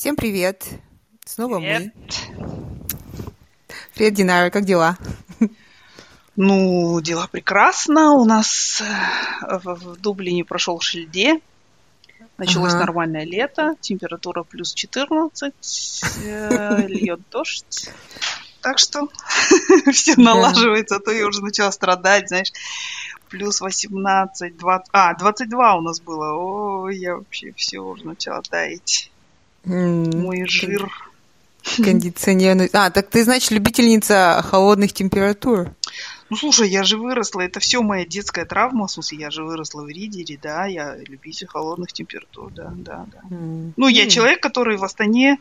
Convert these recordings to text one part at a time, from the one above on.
Всем привет. Снова Привет. мы. Привет, Динара, как дела? Ну, дела прекрасно. У нас э, в, Дублине прошел шильде. Началось Ага. нормальное лето. Температура плюс 14. э, Льет дождь. Так что все налаживается. А то я уже начала страдать, знаешь. Плюс 18, 20... А, 22 у нас было. Ой, я вообще все уже начала таять. Мой жир. Кондиционерный. А, так ты, значит, любительница холодных температур. Ну, слушай, я же выросла, это все моя детская травма, в смысле, я же выросла в Ридере, да, я любитель холодных температур, да, да, да. М. Ну, я М. человек, который в Астане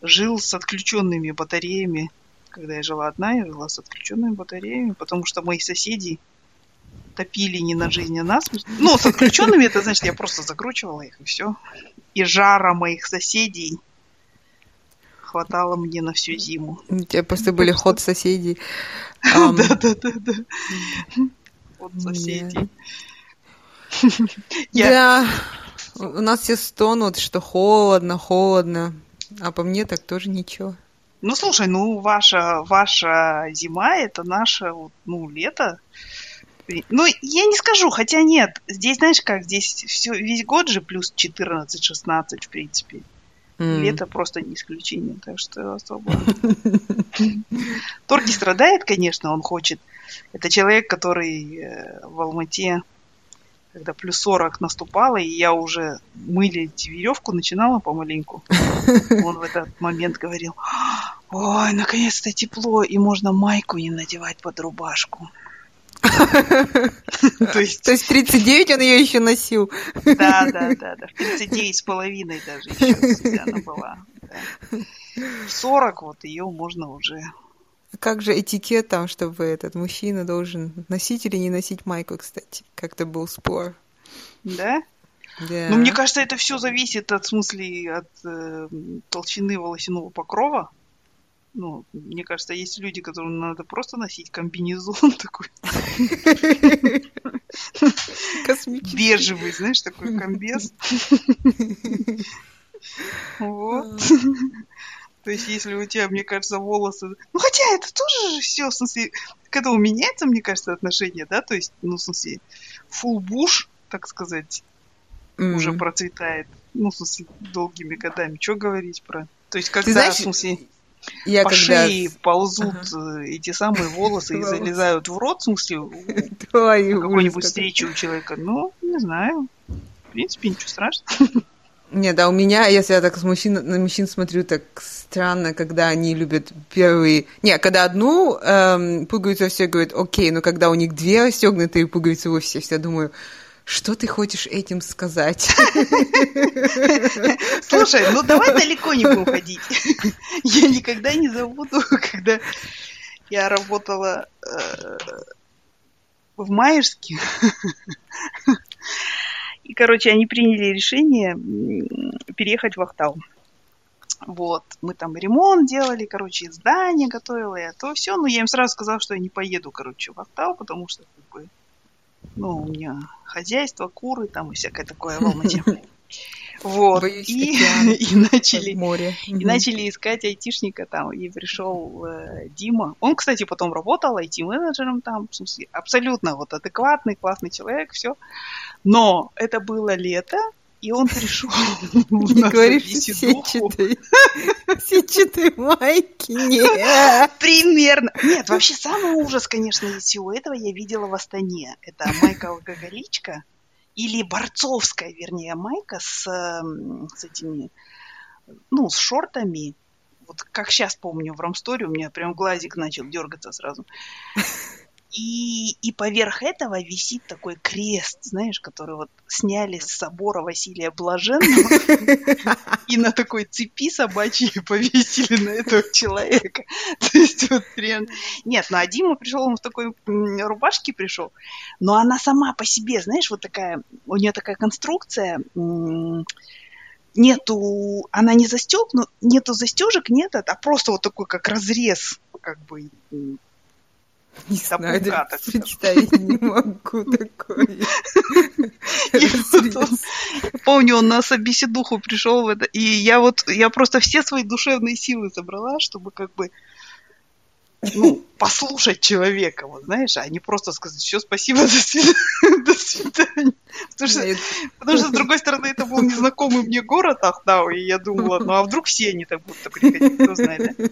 жил с отключенными батареями. Когда я жила одна, я жила с отключенными батареями, потому что мои соседи топили не на жизнь, а на смерть. Ну, с отключенными, это значит, я просто закручивала их, и все. И жара моих соседей хватало мне на всю зиму. У тебя просто были ход соседей. Да-да-да-да. Вот соседи. Я- Да, у нас все стонут, что холодно, холодно. А по мне так тоже ничего. Ну, слушай, ну, ваша, ваша зима – это наше, ну, лето. Ну, я не скажу, хотя нет. Здесь, знаешь как, здесь все, весь год же плюс 14-16, в принципе. М. Лето просто не исключение, так что особо. Торги страдает, конечно, он хочет. Это человек, который э, в Алмате, когда плюс 40 наступало, и я уже мылить веревку начинала помаленьку. Он в этот момент говорил, ой, наконец-то тепло, и можно майку не надевать под рубашку. То есть, То есть в 39 он ее еще носил. да, да, да, да, в 39 с половиной даже еще она была. В 40 вот ее можно уже Как же этикет там, чтобы этот мужчина должен носить или не носить майку, кстати? Как-то был спор. Да? Да. Ну, мне кажется, это все зависит от, в смысле, от э, толщины волосяного покрова. Ну, мне кажется, есть люди, которым надо просто носить комбинезон такой Космический. бежевый, знаешь, такой комбез. Вот. То есть, если у тебя, мне кажется, волосы... Ну, хотя это тоже же все, в смысле, к этому меняется, мне кажется, отношение, да? То есть, ну, в смысле, full буш, так сказать, уже процветает. Ну, в смысле, долгими годами. Что говорить про... То есть, когда, знаешь, в смысле, Я по когда... шее ползут э, эти самые волосы и залезают в рот, в смысле, какой-нибудь встречи у человека. Ну, не знаю. В принципе, ничего страшного. Не, да, у меня, если я так с мужчин, на мужчин смотрю, так странно, когда они любят первые... Не, когда одну эм, пуговицу все говорят, окей, но когда у них две расстегнутые пуговицы во все, я думаю, что ты хочешь этим сказать? Слушай, ну давай далеко не будем ходить. Я никогда не забуду, когда я работала э, в Маешске. И, короче, они приняли решение переехать в Ахтау. Вот, мы там ремонт делали, короче, здание готовила, и то все. Но я им сразу сказала, что я не поеду, короче, в Ахтау, потому что, как бы, ну, у меня хозяйство, куры там и всякое такое в Алмате. Вот. Боюсь И, и начали Море. и начали искать айтишника там, и пришел э, Дима. Он, кстати, потом работал IT-менеджером там, в смысле, абсолютно вот адекватный, классный человек, все. Но это было лето, и он пришел на собеседуху. Сетчатые. Сетчатые майки, нет. Примерно. Нет, вообще самый ужас, конечно, из всего этого я видела в Астане. Это майка алкоголичка или борцовская, вернее, майка с, эм, с этими, ну, с шортами. Вот как сейчас помню, в Рамсторе у меня прям глазик начал дергаться сразу. И, и поверх этого висит такой крест, знаешь, который вот сняли с собора Василия Блаженного и на такой цепи собачьей повесили на этого человека. То есть вот прям... Нет, ну а Дима пришел, он в такой рубашке пришел, но она сама по себе, знаешь, вот такая, у нее такая конструкция, нету, она не застегнута, нету застежек, нет, а просто вот такой как разрез, как бы, Не знаю, даже представить не могу такое. Помню, он на собеседуху пришел в это, и я вот, я просто все свои душевные силы забрала, чтобы как бы ну, послушать человека, вот, знаешь, а не просто сказать, все, спасибо, до свидания. До свидания. Потому, что, потому что, с другой стороны, это был незнакомый мне город Ахтау, и я думала, ну, а вдруг все они так будут приходить, кто знает, да?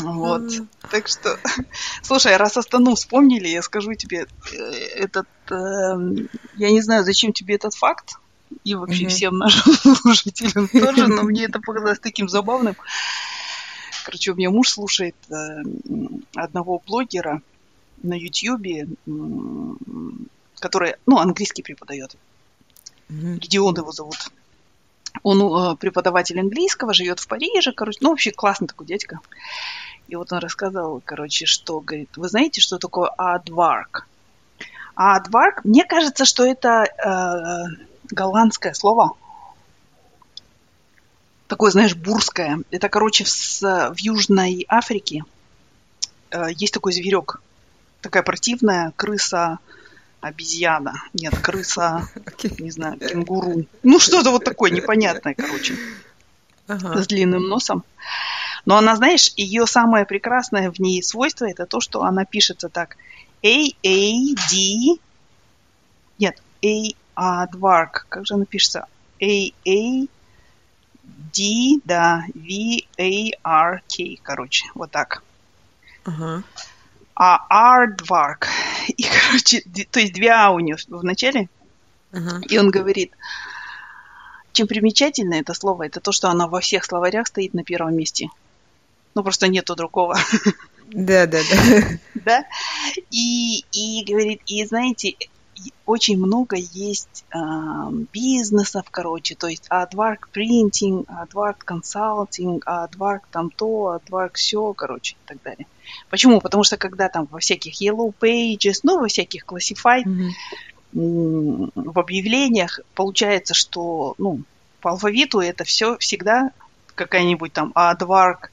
Вот. Так что, слушай, раз Астану вспомнили, я скажу тебе, э, этот, э, я не знаю, зачем тебе этот факт, и вообще всем нашим слушателям тоже, но мне это показалось таким забавным. Короче, у меня муж слушает э, одного блогера на Ютьюбе, который, ну, английский преподает. Mm-hmm. Гедеон его зовут. Он э, преподаватель английского, живет в Париже, короче, ну, вообще классный такой дядька. И вот он рассказал, короче, что, говорит, вы знаете, что такое адварк? Адварк, мне кажется, что это э, голландское слово. Такое, знаешь, бурское. Это, короче, в, в Южной Африке э, есть такой зверек. Такая противная крыса, обезьяна. Нет, крыса, okay. не знаю, кенгуру. Ну, что-то вот такое непонятное, короче. Ага. С длинным носом. Но она, знаешь, ее самое прекрасное в ней свойство это то, что она пишется так. A-A-D... Нет, A... А, Dvark. Как же она пишется? A-A... D, да, V-A-R-K, короче, вот так. Uh-huh а Ардварк. И, короче, то есть две А у него в начале. Uh-huh. И он говорит, чем примечательно это слово, это то, что оно во всех словарях стоит на первом месте. Ну, просто нету другого. Да, да, да. Да? И, и говорит, и знаете, очень много есть э, бизнесов, короче, то есть AdWork Printing, AdWork Consulting, AdWork там то, AdWork все, короче, и так далее. Почему? Потому что когда там во всяких Yellow Pages, ну, во всяких Classified, mm-hmm. в объявлениях получается, что, ну, по алфавиту это все всегда какая-нибудь там AdWork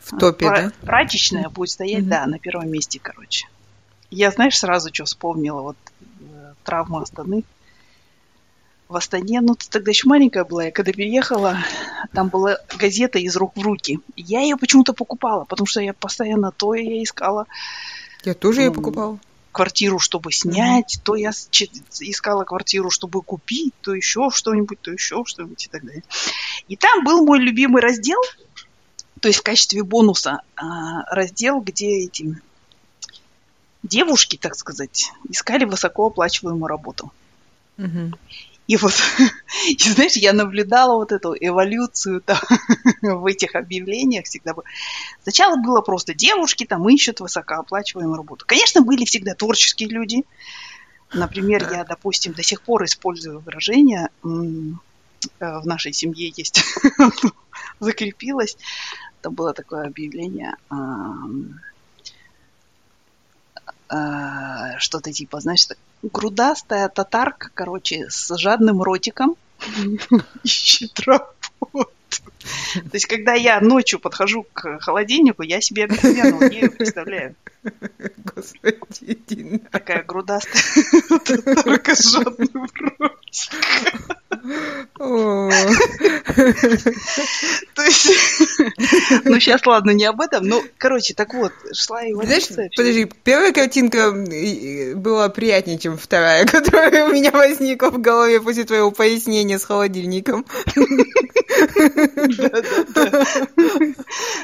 в топе, пра- да? прачечная будет стоять, mm-hmm. да, на первом месте, короче. Я, знаешь, сразу что вспомнила, вот э, травма Астаны. В Астане, ну, ты тогда еще маленькая была, я когда переехала, там была газета из рук в руки. Я ее почему-то покупала, потому что я постоянно то я искала. Я тоже ну, ее покупала. Квартиру, чтобы снять, mm-hmm. то я искала квартиру, чтобы купить, то еще что-нибудь, то еще что-нибудь и так далее. И там был мой любимый раздел, то есть в качестве бонуса а, раздел, где эти девушки, так сказать, искали высокооплачиваемую работу. Угу. И вот, и знаешь, я наблюдала вот эту эволюцию там, в этих объявлениях всегда. Сначала было просто девушки там ищут высокооплачиваемую работу. Конечно, были всегда творческие люди. Например, я, допустим, до сих пор использую выражение, э, в нашей семье есть, закрепилось. Там было такое объявление, Э, что-то типа, знаешь, грудастая татарка, короче, с жадным ротиком ищет работу. То есть, когда я ночью подхожу к холодильнику, я себе обезьяну не представляю. Господи, Такая грудастая жадным ротиком. То есть, ну сейчас, ладно, не об этом, но, короче, так вот, шла его Знаешь, подожди, первая картинка была приятнее, чем вторая, которая у меня возникла в голове после твоего пояснения с холодильником.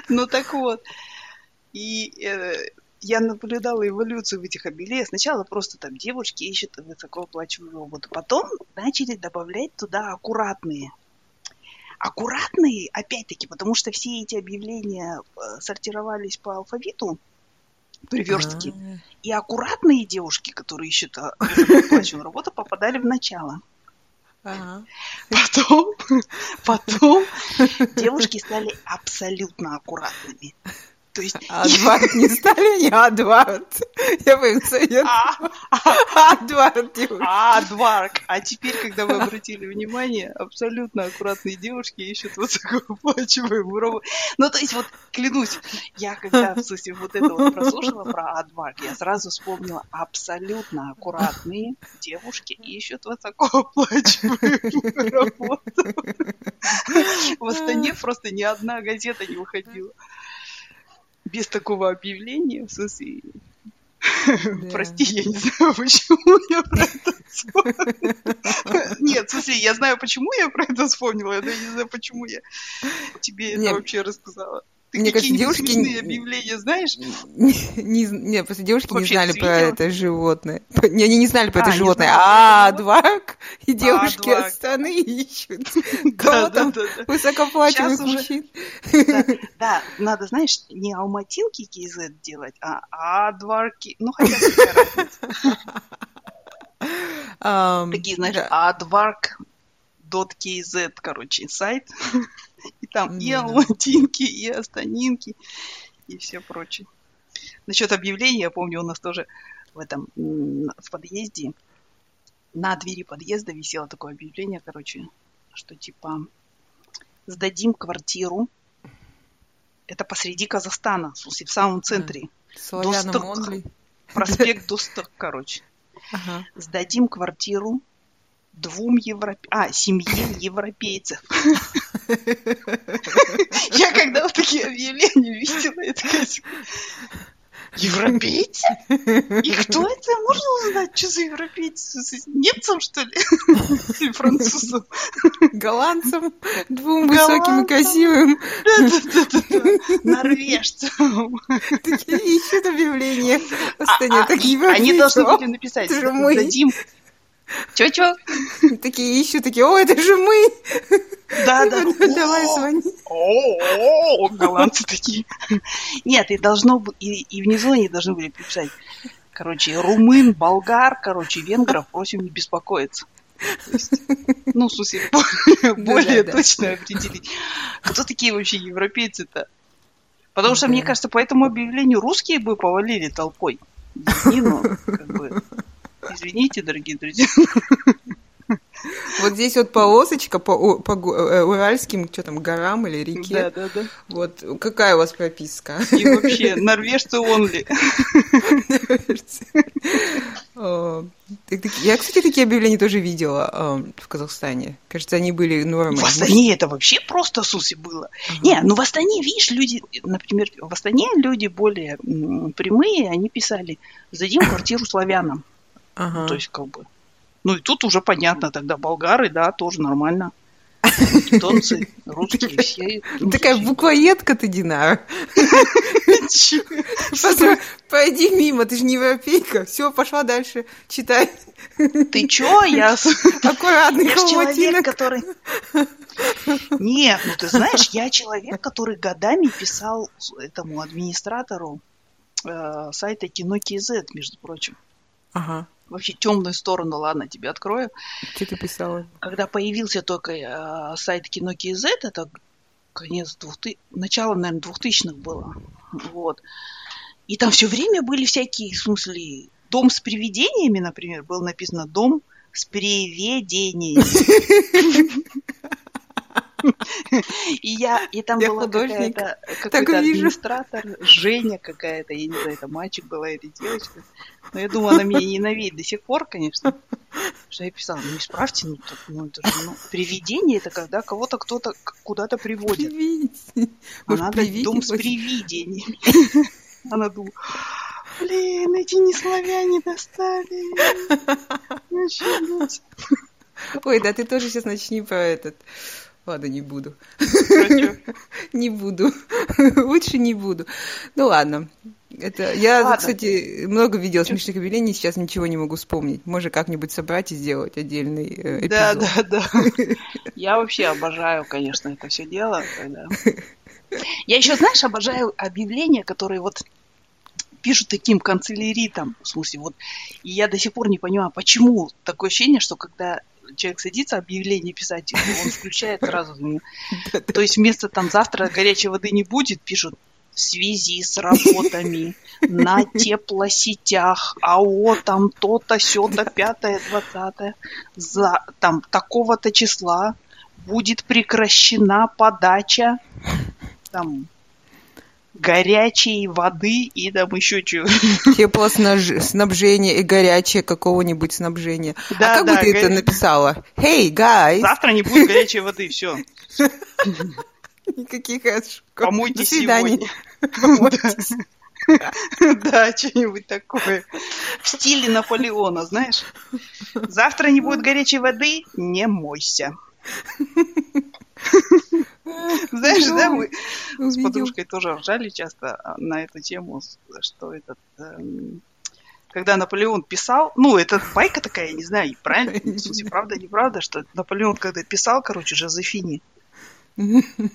Ну так вот. И э, я наблюдала эволюцию в этих объявлениях. Сначала просто там девушки ищут высокооплачиваемую работу. Потом начали добавлять туда аккуратные. Аккуратные, опять-таки, потому что все эти объявления э, сортировались по алфавиту, при верстке. А-а-а. И аккуратные девушки, которые ищут э, высокооплачиваемую работу, попадали в начало. Ага. Потом, потом девушки стали абсолютно аккуратными. То есть... Адвард не стали, не Адвард. Я бы им советую. Адвард, девушки. Адварк. А теперь, когда вы обратили внимание, абсолютно аккуратные девушки ищут высокооплачиваемую работу. Ну, то есть, вот, клянусь, я когда, в смысле, вот это вот прослушала про Адварк, я сразу вспомнила, абсолютно аккуратные девушки ищут высокооплачиваемую работу. В Астане просто ни одна газета не выходила без такого объявления, в смысле, да. Прости, я не знаю, почему я про это вспомнила. Нет, в смысле, я знаю, почему я про это вспомнила, но я не знаю, почему я тебе это вообще рассказала. Ты Мне кажется, девушки... объявления знаешь? Не, не, просто девушки Вообще, не знали про это животное. Не, они не знали про а, это животное. А, двак и девушки а, страны ищут. Кого там высокоплачиваемых мужчин. Да, надо, знаешь, не алматинки KZ делать, а адварки. Ну, хотя бы Такие, знаешь, advark.kz, короче, сайт. И там и алматинки, и астанинки, и все прочее. Насчет объявления, я помню, у нас тоже в этом, в подъезде, на двери подъезда висело такое объявление, короче, что типа сдадим квартиру. Это посреди Казахстана, в самом центре. Досток, проспект Досток, короче. Ага. Сдадим квартиру двум европе... а, семье европейцев. Я когда вот такие объявления видела, я такая... Европейцы? И кто это? Можно узнать, что за европейцы? Немцам, что ли? Или французам? Голландцам? Двум высоким и красивым? Да-да-да. Норвежцам. Такие ищут объявления. А, а, они должны были написать. Дадим Чё-чё? Такие ищут, такие, о, это же мы! Да, да. Давай звони. О, голландцы такие. Нет, и должно быть, и внизу они должны были писать. Короче, румын, болгар, короче, венгров просим не беспокоиться. Есть, ну, в смысле, более точно определить. Кто такие вообще европейцы-то? Потому что, мне кажется, по этому объявлению русские бы повалили толпой. Не, ну, как бы, Извините, дорогие друзья. Вот здесь вот полосочка по, по э, уральским, что там, горам или реке. Да, да, да. Вот какая у вас прописка? И вообще, норвежцы онли. Я, кстати, такие объявления тоже видела в Казахстане. Кажется, они были нормой. В Астане это вообще просто суси было. Не, ну в Астане, видишь, люди, например, в Астане люди более прямые, они писали, сдадим квартиру славянам. Ага. То есть, как бы. Ну и тут уже понятно, тогда болгары, да, тоже нормально. Македонцы, русские, все. Такая буквоедка ты, Динара. Пойди мимо, ты же не европейка. Все, пошла дальше, читай. Ты чё? Я аккуратный Я человек, который... Нет, ну ты знаешь, я человек, который годами писал этому администратору э, сайта Кино KZ, между прочим. Ага вообще темную сторону, ладно, тебе открою. Что ты писала? Когда появился только э, сайт Кино KZ, это конец 2000, начало, наверное, 2000-х было. Вот. И там все время были всякие, в смысле, дом с привидениями, например, было написано дом с привидениями. И я, и там я была какая-то, какой-то администратор, Женя какая-то, я не знаю, это мальчик была или девочка. Но я думаю, она меня ненавидит до сих пор, конечно. Что я писала, ну исправьте, ну, так, ну это же, ну, привидение это когда кого-то кто-то куда-то приводит. Привидение. А надо дом с привидениями. Она думала, блин, эти не славяне достали. Ой, да ты тоже сейчас начни про этот Ладно, не буду. Не буду. Лучше не буду. Ну ладно. Это я, Ладно. кстати, много видела смешных объявлений, сейчас ничего не могу вспомнить. Может, как-нибудь собрать и сделать отдельный э, эпизод. Да, да, да. Я вообще обожаю, конечно, это все дело. Я еще, знаешь, обожаю объявления, которые вот пишут таким канцеляритом, в смысле, вот, и я до сих пор не понимаю, почему такое ощущение, что когда человек садится объявление писать, он включает сразу. То есть вместо там завтра горячей воды не будет, пишут в связи с работами на теплосетях, АО, там то-то, сё-то, пятое, двадцатое, за там такого-то числа будет прекращена подача там горячей воды и там еще что. Теплоснабжение и горячее какого-нибудь снабжения. Да, а как да, бы ты го... это написала? Hey, guys! Завтра не будет горячей воды, все. Никаких ошибок. Помойте сегодня. Да, что-нибудь такое. В стиле Наполеона, знаешь. Завтра не будет горячей воды, не мойся. Знаешь, да, мы с подружкой тоже ржали часто на эту тему, что этот эм, когда Наполеон писал, ну, это байка такая, я не знаю, правильно, в смысле, правда, неправда, что Наполеон, когда писал, короче, Жозефини,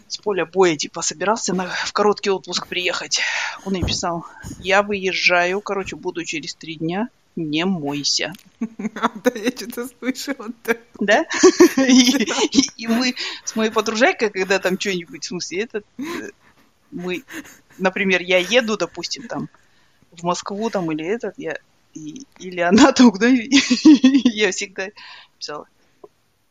с поля боя, типа, собирался на, в короткий отпуск приехать. Он ей писал, я выезжаю, короче, буду через три дня, не мойся. Да, я что-то слышала. Да? И мы с моей подружайкой, когда там что-нибудь, в смысле, этот, э, мы, например, я еду, допустим, там, в Москву там или этот, я, или она там, куда я всегда писала,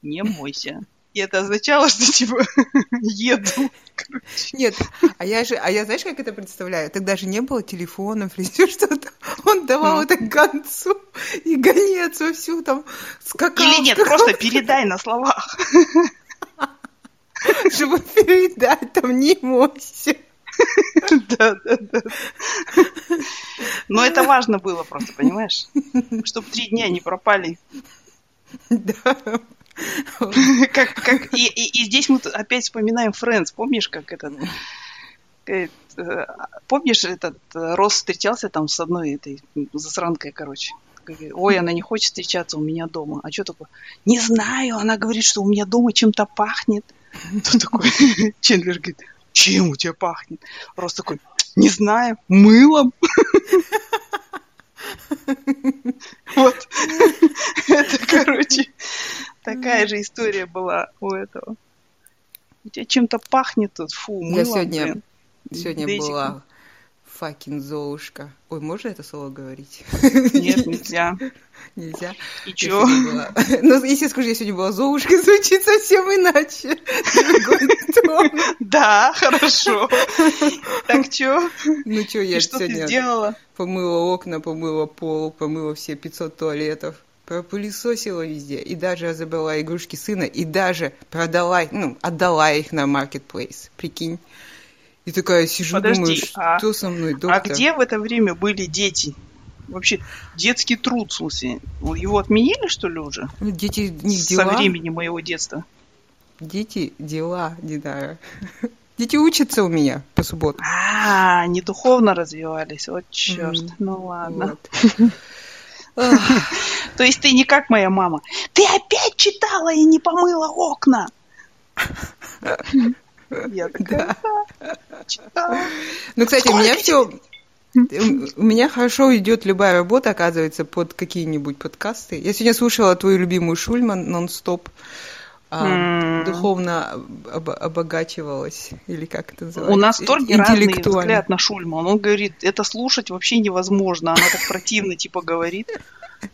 не мойся. И это означало, что типа еду. Короче. Нет, а я же, а я знаешь, как это представляю? Тогда же не было телефонов или что-то. Он давал ну. это гонцу, и гонец всю там скакал. Или нет, скакал. просто передай на словах. Чтобы передать, там не мойся. Да, да, да. Но это важно было просто, понимаешь? Чтобы три дня не пропали. Да. Как, как, и, и, и здесь мы опять вспоминаем Френдс. Помнишь, как этот... Э, помнишь, этот э, Росс встречался там с одной этой засранкой, короче? Ой, она не хочет встречаться у меня дома. А что такое? Не знаю, она говорит, что у меня дома чем-то пахнет. Тут такой Чендлер говорит, чем у тебя пахнет? Рос такой, не знаю, мылом. Вот. Это, короче, Такая же история была у этого. У тебя чем-то пахнет тут, фу, мылом, Я сегодня, блин. сегодня была факин Золушка. Ой, можно это слово говорить? Нет, нельзя. Нельзя. И чё? Была... Ну, если я скажу, я сегодня была Золушкой, звучит совсем иначе. Да, хорошо. Так чё? Ну чё, я что ты сделала? Помыла окна, помыла пол, помыла все 500 туалетов пропылесосила везде, и даже забрала игрушки сына, и даже продала, ну, отдала их на маркетплейс, прикинь. И такая сижу, Подожди, думаю, а что а, со мной, доктор? А где в это время были дети? Вообще, детский труд, смысле, его отменили, что ли, уже? Ну, дети не дела. Со времени моего детства. Дети дела, Дидара. Дети учатся у меня по субботам. А, не духовно развивались, вот черт. Ну ладно. Вот. То есть ты не как моя мама. Ты опять читала и не помыла окна. Я такая, да. Ну, кстати, у меня все... У меня хорошо идет любая работа, оказывается, под какие-нибудь подкасты. Я сегодня слушала твою любимую Шульман нон-стоп. Mm. духовно об, обогачивалась, или как это называется? У нас столько разный взгляд на Шульман. Он говорит, это слушать вообще невозможно. Она так противно типа говорит.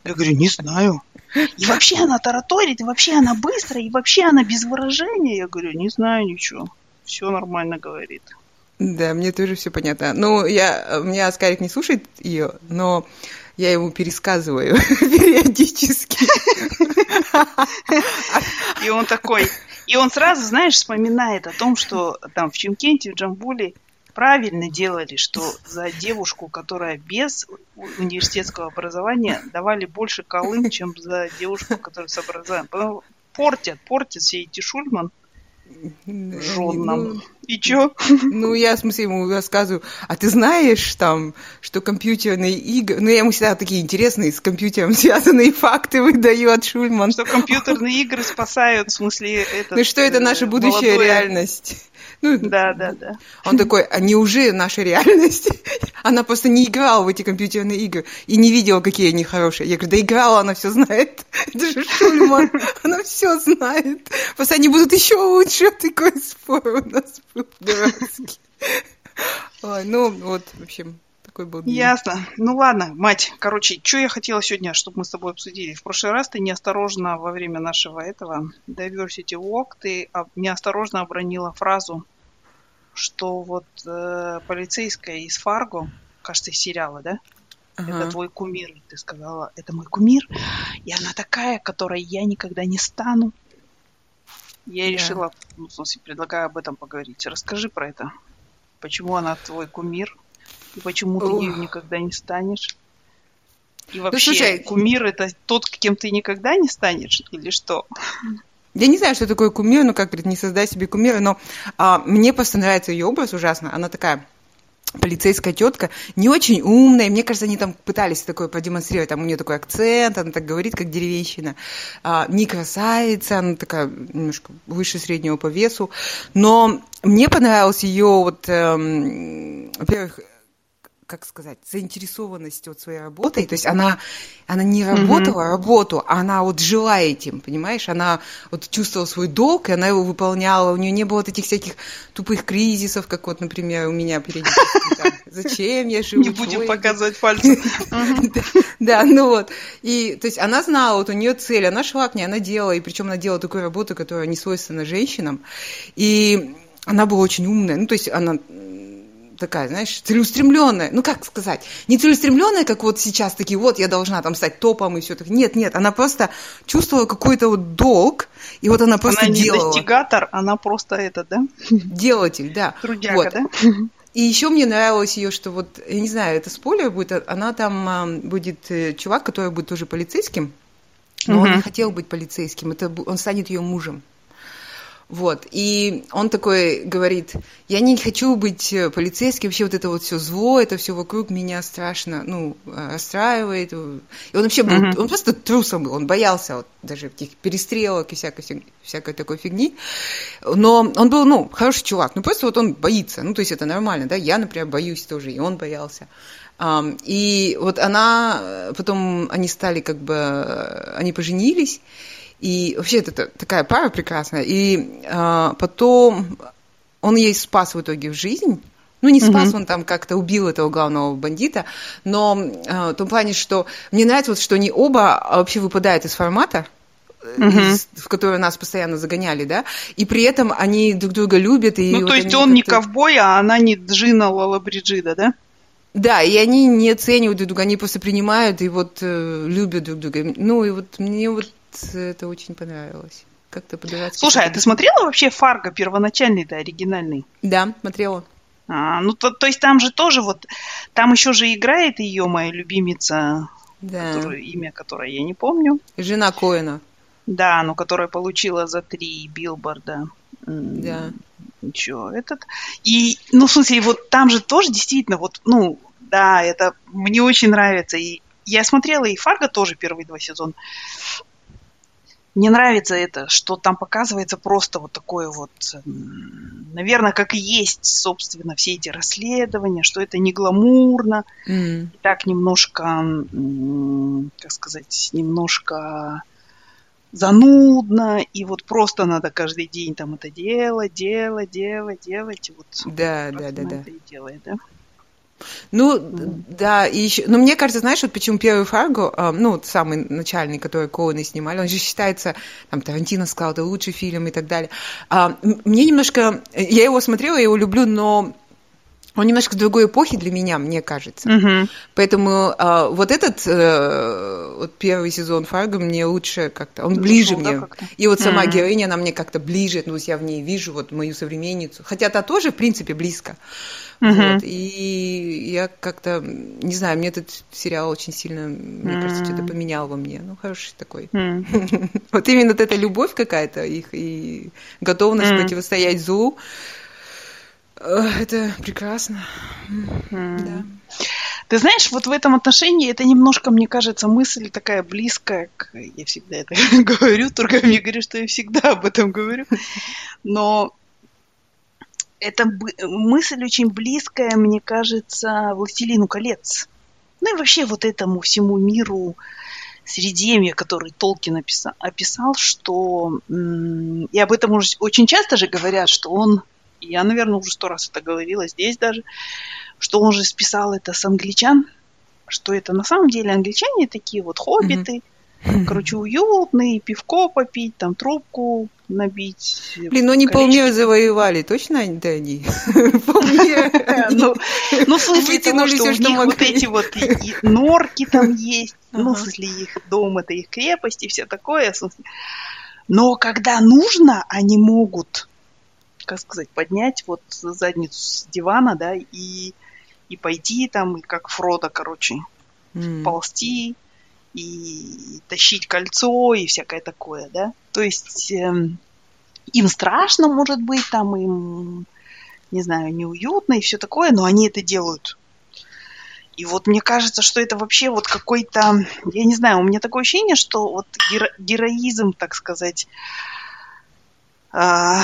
Я говорю, не знаю. И вообще она тараторит, и вообще она быстрая, и вообще она без выражения. Я говорю, не знаю ничего. Все нормально говорит. Да, мне тоже все понятно. Ну, я, меня Аскарик не слушает ее, но я ему пересказываю периодически. И он такой, и он сразу, знаешь, вспоминает о том, что там в Чемкенте, в Джамбуле правильно делали, что за девушку, которая без университетского образования, давали больше колым, чем за девушку, которая с образованием. Портят, портят все эти шульман женам. Ну, и чё? Ну, я, в смысле, ему рассказываю, а ты знаешь, там, что компьютерные игры... Ну, я ему всегда такие интересные с компьютером связанные факты выдаю от Шульман. Что компьютерные игры спасают, в смысле, это... Ну, что это наша будущая молодое... реальность. Ну, да, да, да. Он такой, они уже наша реальность. Она просто не играла в эти компьютерные игры и не видела, какие они хорошие. Я говорю, да играла, она все знает. Это же Шульман, она все знает. Просто они будут еще лучше. Такой спор у нас был дурацкий. Ой, ну, вот, в общем, такой был. Ясно. Ну ладно, мать. Короче, что я хотела сегодня, чтобы мы с тобой обсудили. В прошлый раз ты неосторожно во время нашего этого Diversity Walk, ты неосторожно обронила фразу, что вот э, полицейская из Фарго, кажется, из сериала, да? Ага. Это твой кумир. Ты сказала, это мой кумир. И она такая, которой я никогда не стану. Я да. решила, ну, в смысле, предлагаю об этом поговорить. Расскажи про это. Почему она твой кумир? И почему ты ею никогда не станешь? И вообще, ну, слушай, кумир это тот, кем ты никогда не станешь, или что? Я не знаю, что такое кумир, ну как говорит, не создай себе кумира, но а, мне просто нравится ее образ ужасно. Она такая полицейская тетка, не очень умная. Мне кажется, они там пытались такое продемонстрировать. Там у нее такой акцент, она так говорит, как деревенщина. А, не красавица, она такая немножко выше среднего по весу. Но мне понравилась ее, вот, эм, во-первых, как сказать, заинтересованность от своей работой. То есть она, она не работала mm-hmm. работу, а она вот жила этим, понимаешь? Она вот чувствовала свой долг, и она его выполняла. У нее не было вот этих всяких тупых кризисов, как вот, например, у меня периодически. Зачем я живу? Не будем показывать пальцем. Да, ну вот. И, то есть она знала, вот у нее цель, она шла к ней, она делала, и причем она делала такую работу, которая не свойственна женщинам. И она была очень умная, ну, то есть она такая, знаешь, целеустремленная. Ну, как сказать, не целеустремленная, как вот сейчас такие, вот я должна там стать топом и все так. Нет, нет, она просто чувствовала какой-то вот долг, и вот она просто она делала. Она не достигатор, она просто это, да? Делатель, да. Трудяга, вот. да? И еще мне нравилось ее, что вот, я не знаю, это спойлер будет, она там будет э, чувак, который будет тоже полицейским, но угу. он не хотел быть полицейским, это он станет ее мужем. Вот. И он такой говорит, я не хочу быть э, полицейским, вообще вот это вот все зло, это все вокруг меня страшно, ну, э, расстраивает. И он вообще был, mm-hmm. он просто трусом был, он боялся вот даже этих перестрелок и всякой, всякой такой фигни. Но он был, ну, хороший чувак, ну, просто вот он боится, ну, то есть это нормально, да, я, например, боюсь тоже, и он боялся. И вот она, э, потом они стали как бы, они поженились, и вообще это такая пара прекрасная. И а, потом он ей спас в итоге в жизнь. Ну, не спас, mm-hmm. он там как-то убил этого главного бандита, но э, в том плане, что мне нравится, вот, что они оба а, вообще выпадают из формата, mm-hmm. из, в который нас постоянно загоняли, да, и при этом они друг друга любят. И ну, вот то есть он не ковбой, а она не Джина Лалабриджида, да? Да, и они не оценивают друг друга, они просто принимают и вот э, любят друг друга. Ну, и вот мне вот это очень понравилось. Как-то подражать. Слушай, а ты смотрела вообще Фарго первоначальный, да, оригинальный? Да, смотрела. А, ну, то, то есть там же тоже вот, там еще же играет ее моя любимица, да. которую, имя которой я не помню. Жена Коэна. Да, ну, которая получила за три билборда. Да. Ничего, этот. И, ну, в смысле, вот там же тоже действительно, вот, ну, да, это мне очень нравится. И я смотрела и Фарго тоже первые два сезона. Мне нравится это, что там показывается просто вот такое вот, наверное, как и есть, собственно, все эти расследования, что это не гламурно, mm. так немножко, как сказать, немножко занудно, и вот просто надо каждый день там это делать, делать, делать, делать, и вот да, да, да, да. это и делает, да. Ну, mm. да, и еще, но мне кажется, знаешь, вот почему первый Фарго, э, ну, самый начальный, который Коуны снимали, он же считается, там, Тарантино сказал, это лучший фильм и так далее. А, мне немножко, я его смотрела, я его люблю, но он немножко другой эпохи для меня, мне кажется. Uh-huh. Поэтому э, вот этот э, вот первый сезон Фарго мне лучше как-то, он ближе Зашел, мне. Да, и вот сама uh-huh. героиня, она мне как-то ближе, ну, я в ней вижу вот мою современницу. Хотя та тоже, в принципе, близко. Uh-huh. Вот, и я как-то, не знаю, мне этот сериал очень сильно, мне uh-huh. кажется, что-то поменял во мне. Ну, хороший такой. Uh-huh. вот именно вот эта любовь какая-то их и готовность uh-huh. противостоять злу. Это прекрасно. Да. Ты знаешь, вот в этом отношении это немножко, мне кажется, мысль такая близкая к... Я всегда это говорю, только мне говорят, что я всегда об этом говорю. Но это мысль очень близкая, мне кажется, «Властелину колец». Ну и вообще вот этому всему миру Средемья, который Толкин описал, описал что... И об этом очень часто же говорят, что он и я, наверное, уже сто раз это говорила здесь даже, что он же списал это с англичан, что это на самом деле англичане такие вот хоббиты, mm-hmm Короче, уютный, пивко попить, там трубку набить. Блин, ну они полмира завоевали, точно это они? Ну, ну, в смысле того, что у них вот эти вот норки там есть, ну, в смысле их дом, это их крепость и все такое. Но когда нужно, они могут, как сказать, поднять вот задницу с дивана, да, и, и пойти там, и как Фродо, короче, ползти, и тащить кольцо и всякое такое, да. То есть э, им страшно, может быть, там им, не знаю, неуютно и все такое, но они это делают. И вот мне кажется, что это вообще вот какой-то, я не знаю, у меня такое ощущение, что вот геро- героизм, так сказать, э,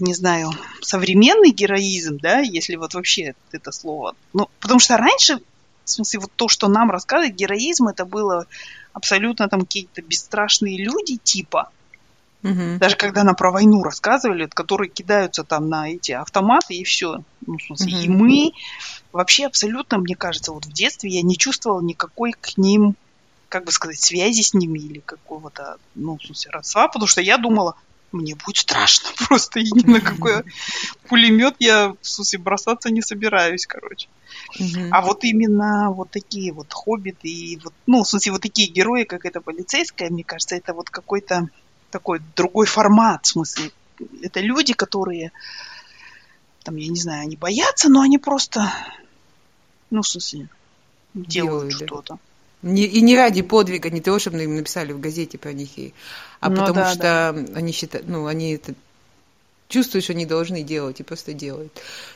не знаю, современный героизм, да, если вот вообще это слово. Ну, потому что раньше в смысле, вот то, что нам рассказывают, героизм, это было абсолютно там какие-то бесстрашные люди типа. Угу. Даже когда нам про войну рассказывали, которые кидаются там на эти автоматы и все. Ну, в смысле, угу. И мы вообще абсолютно, мне кажется, вот в детстве я не чувствовала никакой к ним, как бы сказать, связи с ними или какого-то, ну, в смысле, родства, потому что я думала, мне будет страшно просто, и ни на какой пулемет я, в смысле, бросаться не собираюсь, короче. А вот именно вот такие вот хоббиты и вот, ну, в смысле, вот такие герои, как эта полицейская, мне кажется, это вот какой-то такой другой формат, в смысле, это люди, которые, там, я не знаю, они боятся, но они просто, ну, в смысле, делают, делают что-то. Не, и не ради подвига, не того, чтобы им написали в газете про них, и, а ну, потому да, что да. они считают, ну, они это чувствуют, что они должны делать, и просто делают.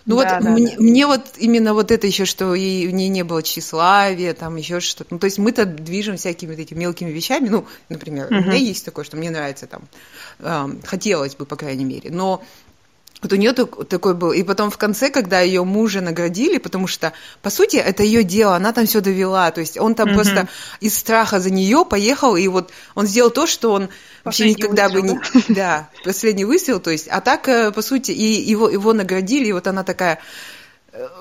Ну да, вот да, мне, да. мне вот именно вот это еще, что и в ней не было тщеславия, там еще что-то. Ну, то есть мы-то движем всякими вот этими мелкими вещами. Ну, например, угу. у меня есть такое, что мне нравится там, э, хотелось бы, по крайней мере. Но вот у нее такой был. И потом в конце, когда ее мужа наградили, потому что, по сути, это ее дело, она там все довела. То есть он там mm-hmm. просто из страха за нее поехал, и вот он сделал то, что он вообще никогда выстрел, бы не... Да, последний выстрел, то есть, а так, э, по сути, и его, его наградили, и вот она такая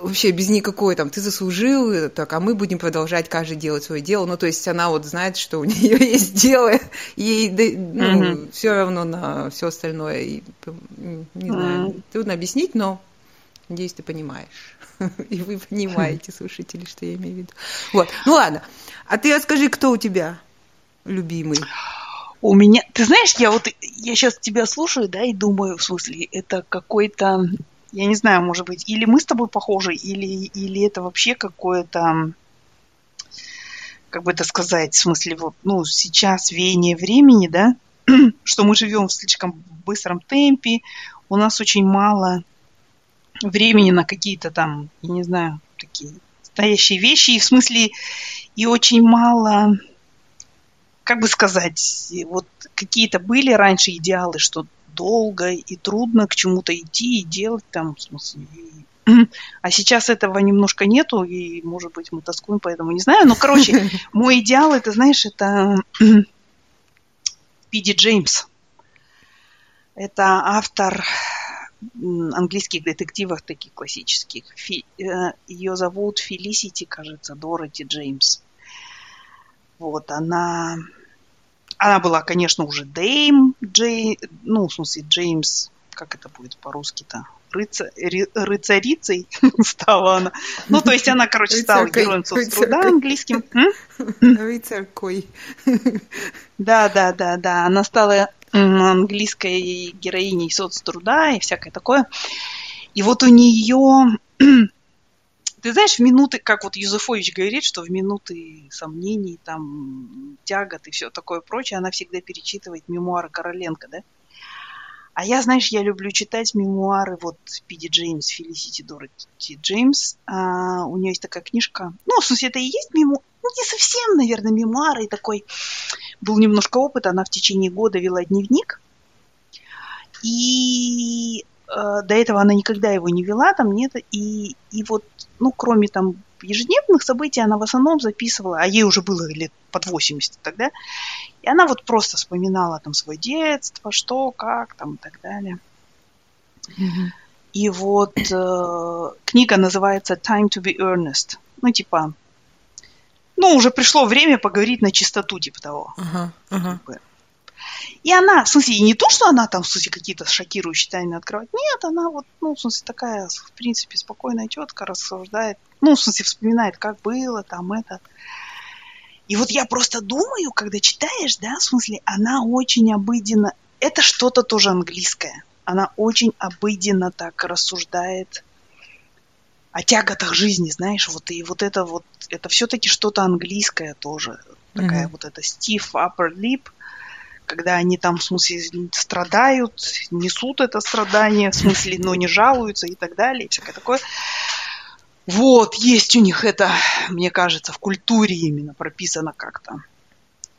вообще без никакой там ты заслужил, так, а мы будем продолжать каждый делать свое дело. Ну, то есть она вот знает, что у нее есть дело, ей ну, mm-hmm. все равно на все остальное. И, не знаю, mm-hmm. трудно объяснить, но надеюсь, ты понимаешь. И вы понимаете, слушатели, что я имею в виду. Вот. Ну ладно. А ты расскажи, кто у тебя любимый? У меня, ты знаешь, я вот я сейчас тебя слушаю, да, и думаю, в смысле, это какой-то я не знаю, может быть, или мы с тобой похожи, или, или это вообще какое-то, как бы это сказать, в смысле, вот, ну, сейчас веяние времени, да, что мы живем в слишком быстром темпе, у нас очень мало времени на какие-то там, я не знаю, такие настоящие вещи, и в смысле, и очень мало, как бы сказать, вот какие-то были раньше идеалы, что долго и трудно к чему-то идти и делать там, в смысле, а сейчас этого немножко нету, и, может быть, мы тоскуем, поэтому не знаю. Но, короче, мой идеал, это, знаешь, это Пиди Джеймс. Это автор английских детективов таких классических. Фи, э, ее зовут Фелисити, кажется, Дороти Джеймс. Вот, она она была, конечно, уже Дэйм Джей, ну, в смысле, Джеймс, как это будет по-русски-то? Рыца, рыцарицей стала она. Ну, то есть она, короче, стала героем соцтруда английским. Рыцаркой. Да, да, да, да. Она стала английской героиней соцтруда и всякое такое. И вот у нее ты знаешь, в минуты, как вот Юзефович говорит, что в минуты сомнений, там, тягот и все такое прочее, она всегда перечитывает мемуары Короленко, да? А я, знаешь, я люблю читать мемуары вот Пиди Джеймс, Фелисити Дороти Джеймс. А, у нее есть такая книжка. Ну, в смысле, это и есть мемуары. Ну, не совсем, наверное, мемуары. И такой был немножко опыт. Она в течение года вела дневник. И до этого она никогда его не вела, там нет. И, и вот ну, кроме там ежедневных событий, она в основном записывала, а ей уже было лет под 80 тогда, и она вот просто вспоминала там свое детство, что, как там и так далее. И вот э, книга называется Time to be earnest. Ну, типа, ну, уже пришло время поговорить на чистоту, типа того. Ага, ага. И она, в смысле, не то, что она там, в смысле, какие-то шокирующие тайны открывает. Нет, она вот, ну, в смысле, такая, в принципе, спокойная тетка, рассуждает. Ну, в смысле, вспоминает, как было там это. И вот я просто думаю, когда читаешь, да, в смысле, она очень обыденно... Это что-то тоже английское. Она очень обыденно так рассуждает о тяготах жизни, знаешь, вот и вот это вот, это все-таки что-то английское тоже. Такая mm-hmm. вот эта stiff upper lip, когда они там, в смысле, страдают, несут это страдание, в смысле, но не жалуются и так далее, и всякое такое. Вот, есть у них это, мне кажется, в культуре именно прописано как-то.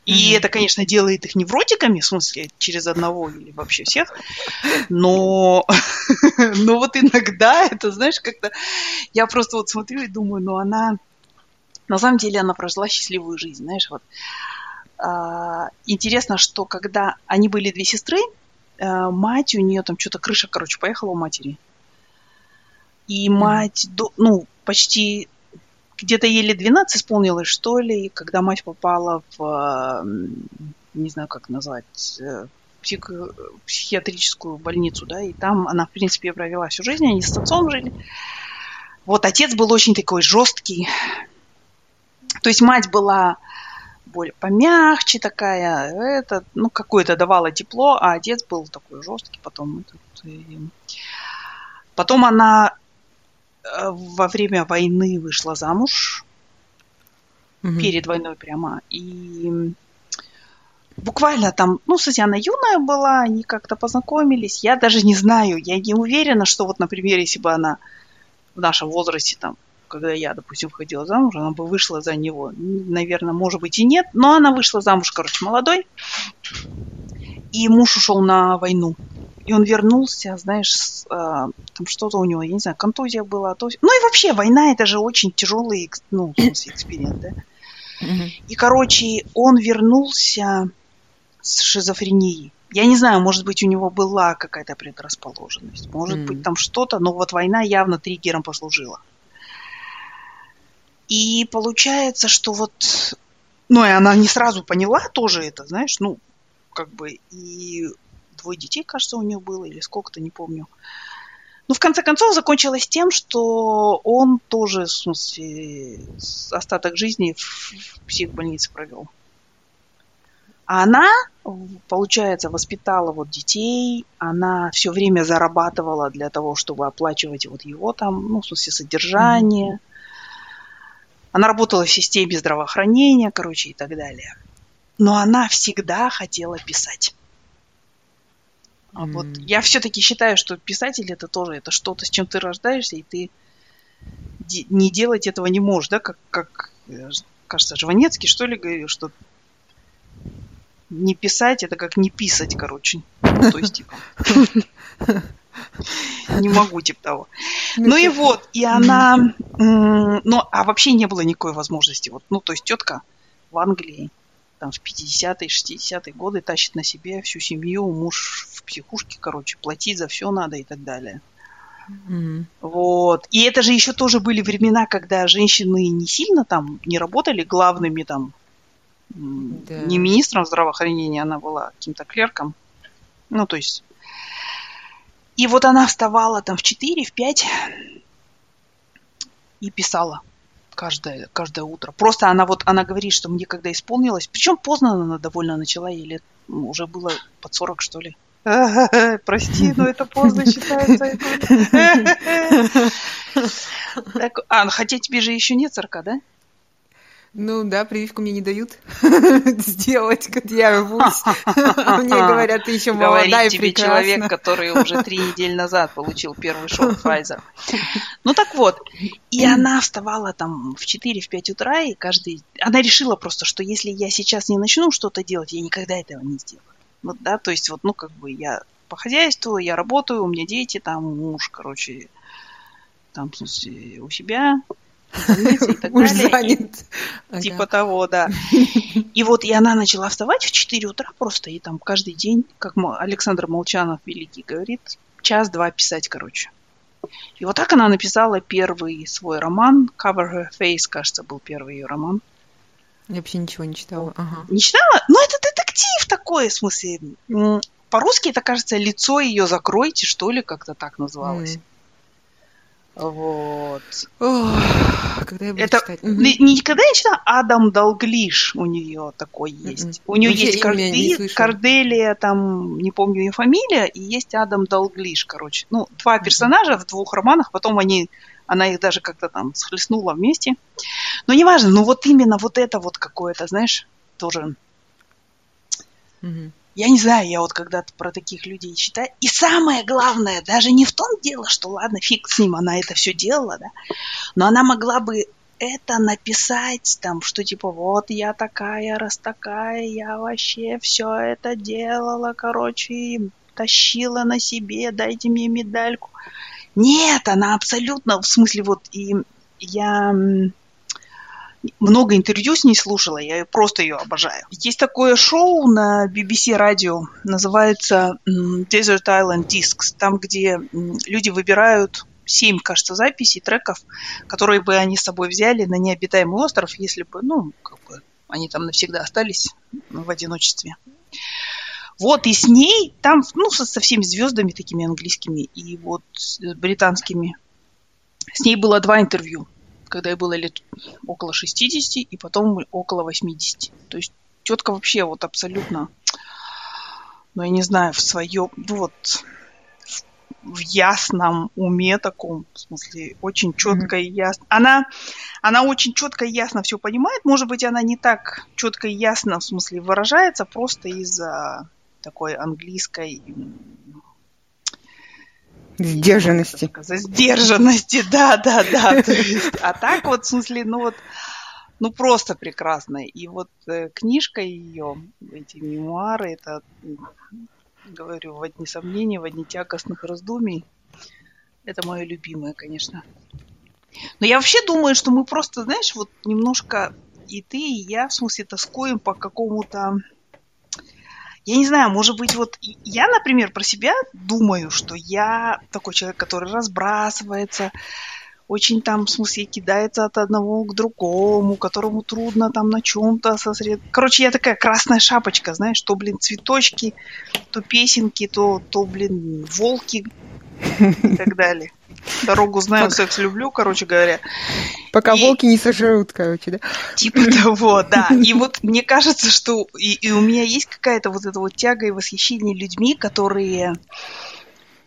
И mm-hmm. это, конечно, делает их невротиками, в смысле, через одного или вообще всех. Но, но вот иногда это, знаешь, как-то... Я просто вот смотрю и думаю, ну она... На самом деле она прожила счастливую жизнь, знаешь, вот. Интересно, что когда они были две сестры, а, мать у нее там что-то крыша, короче, поехала у матери. И мать, ну, почти где-то еле 12 исполнилось, что ли, когда мать попала в, не знаю, как назвать, э, псих, психиатрическую больницу, да, и там она, в принципе, провела всю жизнь, они с отцом жили. Вот отец был очень такой жесткий. То есть мать была более помягче такая, это, ну, какое-то давала тепло, а отец был такой жесткий потом. Потом она во время войны вышла замуж. Угу. Перед войной прямо. И буквально там, ну, кстати, она юная была, они как-то познакомились. Я даже не знаю, я не уверена, что вот, например, если бы она в нашем возрасте, там, когда я, допустим, выходила замуж, она бы вышла за него. Наверное, может быть и нет, но она вышла замуж, короче, молодой. И муж ушел на войну. И он вернулся, знаешь, с, э, там что-то у него, я не знаю, контузия была. То... Ну и вообще война это же очень тяжелый, ну, в смысле, эксперимент, да? И, короче, он вернулся с шизофренией. Я не знаю, может быть, у него была какая-то предрасположенность, может mm-hmm. быть, там что-то, но вот война явно триггером послужила. И получается, что вот, ну и она не сразу поняла тоже это, знаешь, ну, как бы, и двое детей, кажется, у нее было, или сколько-то, не помню. Ну, в конце концов, закончилось тем, что он тоже, в смысле, остаток жизни в психбольнице провел. А она, получается, воспитала вот детей, она все время зарабатывала для того, чтобы оплачивать вот его там, ну, в смысле, содержание. Она работала в системе здравоохранения, короче, и так далее. Но она всегда хотела писать. А mm. вот я все-таки считаю, что писатель это тоже это что-то, с чем ты рождаешься, и ты не делать этого не можешь, да, как, как э, кажется, Жванецкий, что ли, говорил, что не писать, это как не писать, короче. Ну, то есть, типа, не могу, типа того. Ну и вот, и она, ну, а вообще не было никакой возможности. Вот, ну, то есть тетка в Англии, там в 50-е, 60-е годы тащит на себе всю семью, муж в психушке, короче, платить за все надо и так далее. Mm-hmm. Вот. И это же еще тоже были времена, когда женщины не сильно там не работали главными там, да. не министром здравоохранения, она была каким-то клерком. Ну, то есть... И вот она вставала там в 4, в 5 и писала каждое, каждое утро. Просто она вот, она говорит, что мне когда исполнилось, причем поздно она довольно начала, ей лет, ну, уже было под 40, что ли. Прости, но это поздно считается. А, хотя тебе же еще нет 40, да? Ну да, прививку мне не дают сделать, как я рвусь. Мне говорят, ты еще молодая и тебе человек, который уже три недели назад получил первый шот Pfizer. Ну так вот, и она вставала там в 4-5 утра, и каждый... Она решила просто, что если я сейчас не начну что-то делать, я никогда этого не сделаю. Вот, да, то есть вот, ну, как бы я по хозяйству, я работаю, у меня дети, там муж, короче, там, в смысле, у себя, и так Муж далее. занят. Типа того, да. И вот и она начала вставать в 4 утра просто, и там каждый день, как Александр Молчанов великий говорит, час-два писать, короче. И вот так она написала первый свой роман. Cover Her Face, кажется, был первый ее роман. Я вообще ничего не читала. Ага. Не читала? Ну, это детектив такой, в смысле. По-русски это, кажется, лицо ее закройте, что ли, как-то так называлось. Mm. Вот. Ох, когда я буду это читать? никогда не читала Адам Далглиш у нее такой есть. Mm-hmm. У нее есть Карди... Карделия, там, не помню ее фамилия, и есть Адам Далглиш, короче. Ну, два персонажа mm-hmm. в двух романах, потом они, она их даже как-то там схлестнула вместе. Но неважно, ну вот именно вот это вот какое-то, знаешь, тоже... Mm-hmm. Я не знаю, я вот когда-то про таких людей читаю. И самое главное, даже не в том дело, что ладно, фиг с ним, она это все делала, да, но она могла бы это написать, там, что типа, вот я такая, раз такая, я вообще все это делала, короче, тащила на себе, дайте мне медальку. Нет, она абсолютно, в смысле, вот и я много интервью с ней слушала, я просто ее обожаю. Есть такое шоу на BBC радио, называется Desert Island Discs, там, где люди выбирают семь, кажется, записей, треков, которые бы они с собой взяли на необитаемый остров, если бы, ну, как бы они там навсегда остались в одиночестве. Вот, и с ней там, ну, со, со всеми звездами такими английскими и вот британскими. С ней было два интервью когда ей было лет около 60, и потом около 80. То есть тетка вообще вот абсолютно, ну, я не знаю, в своем, ну, вот, в ясном уме таком, в смысле, очень четко mm-hmm. и ясно. Она, она очень четко и ясно все понимает. Может быть, она не так четко и ясно, в смысле, выражается просто из-за такой английской Сдержанности. Сдержанности, да, да, да. а так вот, в смысле, ну вот, ну просто прекрасно. И вот э, книжка ее, эти мемуары, это, говорю, в одни сомнения, в одни тягостных раздумий. Это мое любимое, конечно. Но я вообще думаю, что мы просто, знаешь, вот немножко и ты, и я, в смысле, тоскуем по какому-то я не знаю, может быть, вот я, например, про себя думаю, что я такой человек, который разбрасывается, очень там, в смысле, кидается от одного к другому, которому трудно там на чем-то сосредоточиться. Короче, я такая красная шапочка, знаешь, то, блин, цветочки, то песенки, то, то блин, волки и так далее. Дорогу знаю, секс люблю, короче говоря. Пока и... волки не сожрут, короче, да? Типа того, да. И вот мне кажется, что и, и у меня есть какая-то вот эта вот тяга и восхищение людьми, которые,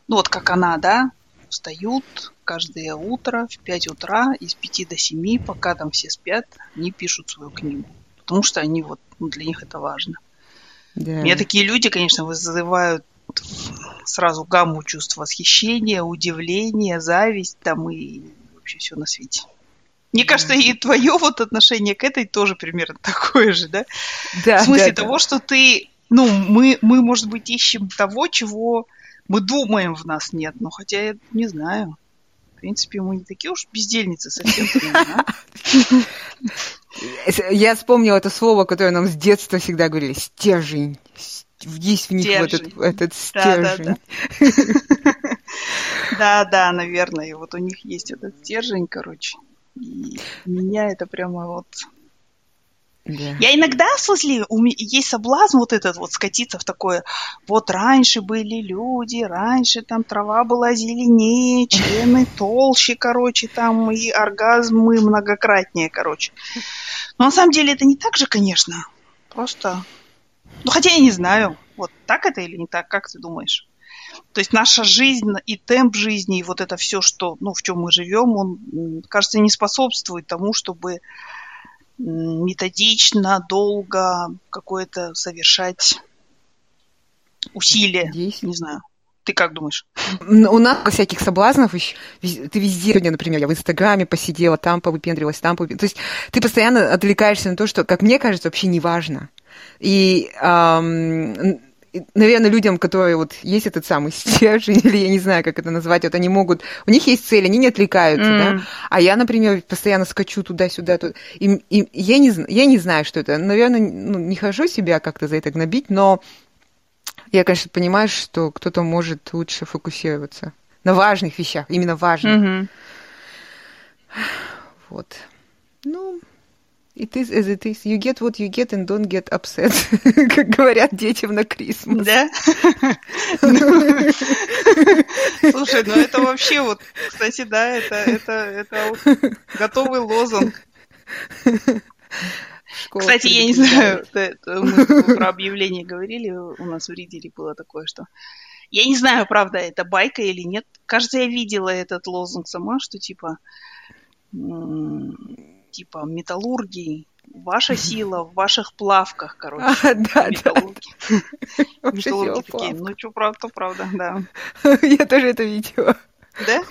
ну вот как она, да, встают каждое утро в 5 утра, из 5 до 7, пока там все спят, они пишут свою книгу. Потому что они вот, ну, для них это важно. Да. Меня такие люди, конечно, вызывают сразу гамму чувств восхищения, удивления, зависть там и вообще все на свете. Мне кажется, и твое вот отношение к этой тоже примерно такое же, да? Да. В смысле да, того, да. что ты, ну, мы, мы, может быть, ищем того, чего мы думаем в нас нет, но хотя я не знаю. В принципе, мы не такие уж бездельницы совсем. Я вспомнила это слово, которое нам с детства всегда говорили. Стержень есть в них стержень. вот этот, этот стержень. Да, да, наверное. И вот у них есть этот стержень, короче. И меня это прямо вот. Я иногда, в смысле, у меня есть соблазн вот этот вот скатиться в такое, вот раньше были люди, раньше там трава была зеленее, члены толще, короче, там и оргазмы многократнее, короче. Но на самом деле это не так же, конечно. Просто ну, хотя я не знаю, вот так это или не так, как ты думаешь? То есть наша жизнь и темп жизни, и вот это все, что, ну, в чем мы живем, он, кажется, не способствует тому, чтобы методично, долго какое-то совершать усилие. Здесь? Не знаю. Ты как думаешь? У нас всяких соблазнов еще. Ты везде, например, я в Инстаграме посидела, там повыпендривалась, там повыпендривалась. То есть ты постоянно отвлекаешься на то, что, как мне кажется, вообще не важно. И, эм, наверное, людям, которые вот есть этот самый стержень, или я не знаю, как это назвать, вот они могут, у них есть цель, они не отвлекаются, mm. да, а я, например, постоянно скачу туда-сюда, тут, и, и я, не, я не знаю, что это, наверное, ну, не хожу себя как-то за это гнобить, но я, конечно, понимаю, что кто-то может лучше фокусироваться на важных вещах, именно важных. Мгм. Вот. Ну, it is as it is. You get what you get and don't get upset, как говорят детям на Крисмас. Да? Ну, Слушай, ну это вообще вот, кстати, да, это, это, это готовый лозунг. Школа Кстати, я не знаю, мы про объявление говорили, у нас в Риделе было такое, что... Я не знаю, правда, это байка или нет. Кажется, я видела этот лозунг сама, что типа... Типа металлургии. Ваша сила в ваших плавках, короче. А, да, да. Металлурги. Вообще Металлурги такие, ну что, правда, то правда, да. Я тоже это видела. Да?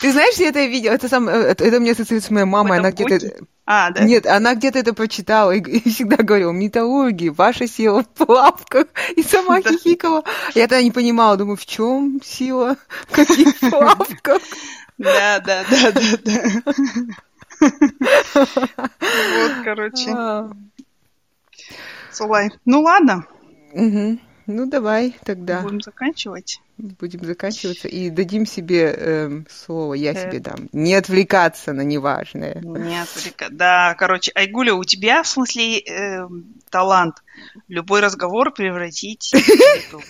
Ты знаешь, я это видела? Это, сам, это, это мне ассоциируется с моей мамой. Она где-то... А, да? Нет, она где-то это прочитала и, и всегда говорила, металлурги, ваша сила в плавках. И сама Да. хихикала. Я тогда не понимала, думаю, в чем сила? В каких плавках? Да, да, да, да, да. Вот, короче. А, Сулай. Ну ладно. Ну, давай тогда будем заканчивать. будем заканчиваться и дадим себе эм, слово, я Э. себе дам. Не отвлекаться на неважное. Не отвлека- Да, короче, Айгуля, у тебя, в смысле, эм, талант любой разговор превратить в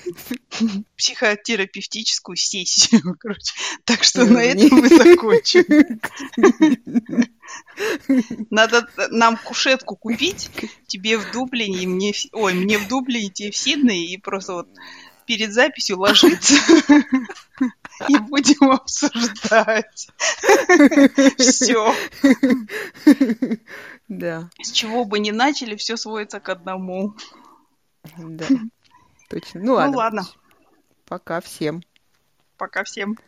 психотерапевтическую сессию, короче. Так что на Э, этом мы закончим. Надо нам кушетку купить, тебе в Дублине, и мне, ой, мне в Дублине, тебе в Сиднее, и просто вот перед записью ложиться и будем обсуждать. Все. Да, С чего бы ни начали, все сводится к одному. да. Точно. Ну Ну ладно. ладно, Пока всем. пока всем.